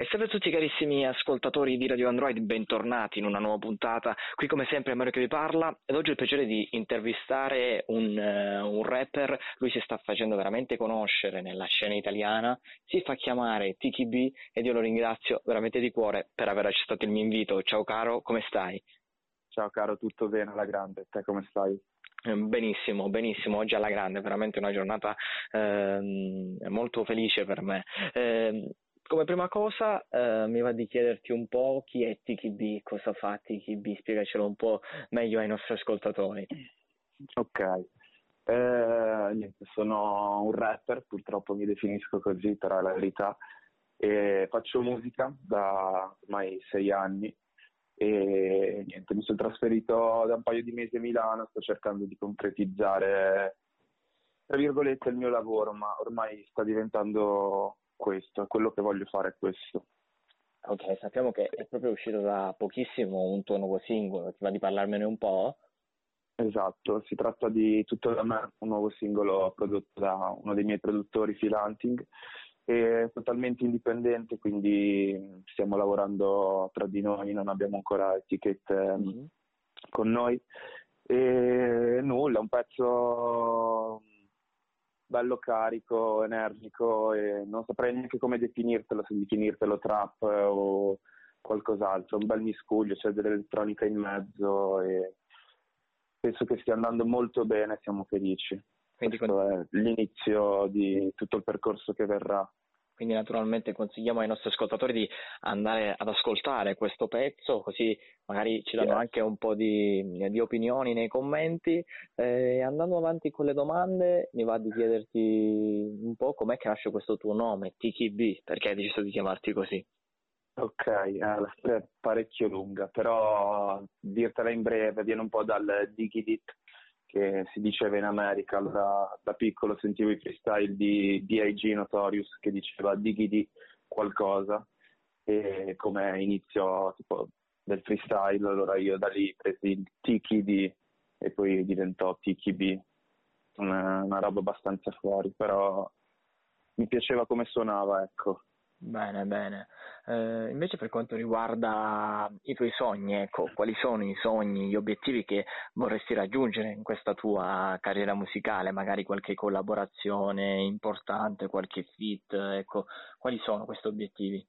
E salve a tutti carissimi ascoltatori di Radio Android, bentornati in una nuova puntata. Qui come sempre è Mario che vi parla ed oggi ho il piacere di intervistare un, uh, un, rapper, lui si sta facendo veramente conoscere nella scena italiana, si fa chiamare Tiki B ed io lo ringrazio veramente di cuore per aver accettato il mio invito. Ciao caro, come stai? Ciao caro, tutto bene alla grande, te come stai? Ehm, benissimo, benissimo, oggi alla grande, veramente una giornata eh, molto felice per me. Eh, come prima cosa eh, mi va di chiederti un po' chi è Tiki B, cosa fa Tiki B, spiegacelo un po' meglio ai nostri ascoltatori. Ok, eh, niente, sono un rapper, purtroppo mi definisco così, però è la verità, e faccio musica da ormai sei anni. E niente, mi sono trasferito da un paio di mesi a Milano, sto cercando di concretizzare, tra virgolette, il mio lavoro, ma ormai sta diventando questo, quello che voglio fare è questo. Ok, sappiamo che è proprio uscito da pochissimo un tuo nuovo singolo, ti va di parlarmene un po'? Esatto, si tratta di Tutto da me, un nuovo singolo prodotto da uno dei miei produttori, Phil Hunting, è totalmente indipendente, quindi stiamo lavorando tra di noi, non abbiamo ancora etichette mm-hmm. con noi. E nulla, un pezzo bello carico, energico e non saprei neanche come definirtelo, se definirtelo trap o qualcos'altro, un bel miscuglio, c'è dell'elettronica in mezzo e penso che stia andando molto bene, siamo felici. Quindi Questo con... è l'inizio di tutto il percorso che verrà. Quindi naturalmente consigliamo ai nostri ascoltatori di andare ad ascoltare questo pezzo, così magari ci danno anche un po' di, di, opinioni nei commenti. Eh, andando avanti con le domande, mi va di chiederti un po' com'è che nasce questo tuo nome, Tiki B, perché hai deciso di chiamarti così? Ok, eh, la storia è parecchio lunga, però dirtela in breve, viene un po' dal Digidit, che si diceva in America. Allora, da piccolo sentivo i freestyle di D.I.G. Notorious che diceva digidi qualcosa e come inizio tipo, del freestyle, allora io da lì presi il Tiki D e poi diventò Tiki B, una, una roba abbastanza fuori, però mi piaceva come suonava, ecco. Bene, bene. Eh, invece per quanto riguarda i tuoi sogni, ecco, quali sono i sogni, gli obiettivi che vorresti raggiungere in questa tua carriera musicale? Magari qualche collaborazione importante, qualche fit, ecco, quali sono questi obiettivi?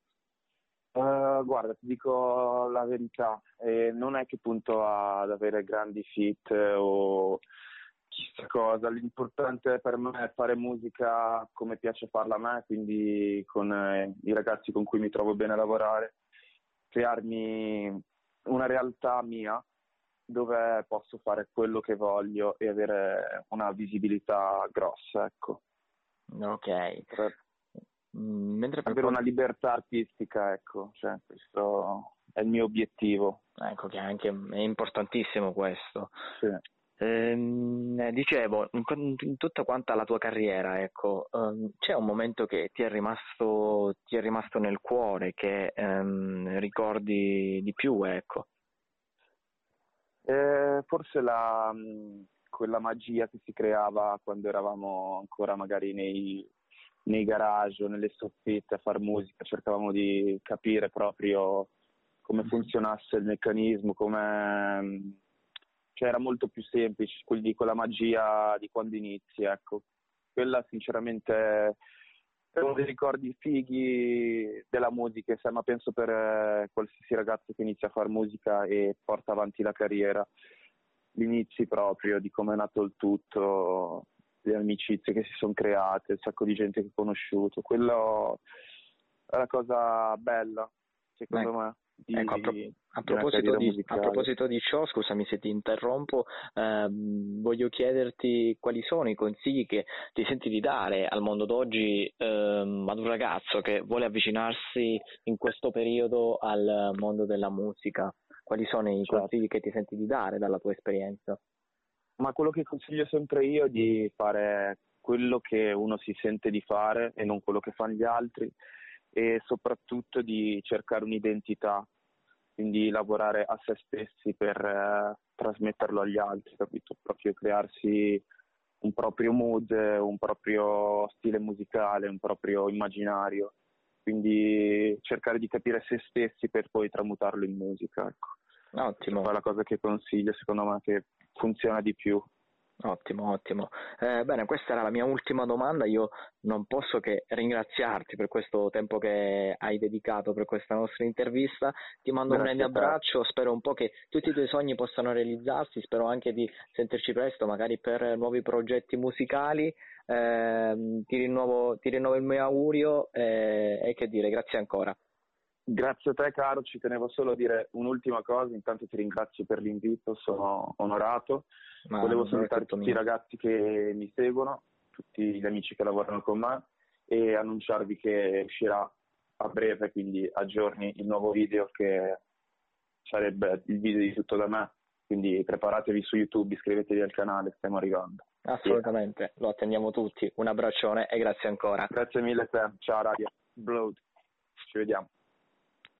Uh, guarda, ti dico la verità, eh, non è che punto ad avere grandi fit o chissà cosa, l'importante per me è fare musica come piace farla a me, quindi con eh, i ragazzi con cui mi trovo bene a lavorare, crearmi una realtà mia dove posso fare quello che voglio e avere una visibilità grossa, ecco. Ok. Per, mm, Mentre per avere una libertà artistica, ecco, cioè, questo è il mio obiettivo. Ecco che anche è importantissimo questo. Sì. Ehm, dicevo, in, in, tutta quanta la tua carriera, ecco, um, c'è un momento che ti è rimasto, ti è rimasto nel cuore, che um, ricordi di più, ecco? Eh, forse la, quella magia che si creava quando eravamo ancora magari nei, nei garage o nelle soffitte a far musica, cercavamo di capire proprio come mm-hmm. funzionasse il meccanismo, come cioè era molto più semplice, quindi con la magia di quando inizi, ecco. Quella sinceramente è uno dei ricordi fighi della musica, insomma penso per eh, qualsiasi ragazzo che inizia a fare musica e porta avanti la carriera. Gli inizi proprio, di come è nato il tutto, le amicizie che si sono create, un sacco di gente che ho conosciuto. Quello è la cosa bella, secondo Beh. me. Di, ecco, a, pro- a, proposito di, a, proposito di, ciò, scusami se ti interrompo, eh, voglio chiederti quali sono i consigli che ti senti di dare al mondo d'oggi eh, ad un ragazzo che vuole avvicinarsi in questo periodo al mondo della musica. Quali sono i certo. consigli che ti senti di dare dalla tua esperienza? Ma quello che consiglio sempre io è di fare quello che uno si sente di fare e non quello che fanno gli altri e soprattutto di cercare un'identità, quindi lavorare a se stessi per eh, trasmetterlo agli altri, capito? Proprio crearsi un proprio mood, un proprio stile musicale, un proprio immaginario. quindi cercare di capire se stessi per poi tramutarlo in musica. Ecco. Ottimo. Questa è la cosa che consiglio, secondo me, che funziona di più. Ottimo, ottimo. Eh, bene, questa era la mia ultima domanda. Io non posso che ringraziarti per questo tempo che hai dedicato per questa nostra intervista. Ti mando Grazie un grande abbraccio, spero un po' che tutti i tuoi sogni possano realizzarsi, spero anche di sentirci presto, magari per nuovi progetti musicali. Eh, ti, rinnovo, ti, rinnovo, il mio augurio eh, e che dire, grazie ancora. Grazie a te caro, ci tenevo solo a dire un'ultima cosa, intanto ti ringrazio per l'invito, sono onorato. Ma Volevo salutare tutti mio. i ragazzi che mi seguono, tutti gli amici che lavorano con me e annunciarvi che uscirà a breve, quindi a giorni, il nuovo video che sarebbe il video di tutto da me. Quindi preparatevi su YouTube, iscrivetevi al canale, stiamo arrivando. Assolutamente, sì. lo attendiamo tutti. Un abbraccione e grazie ancora. Grazie mille a te. Ciao Radio. Blood. Ci vediamo.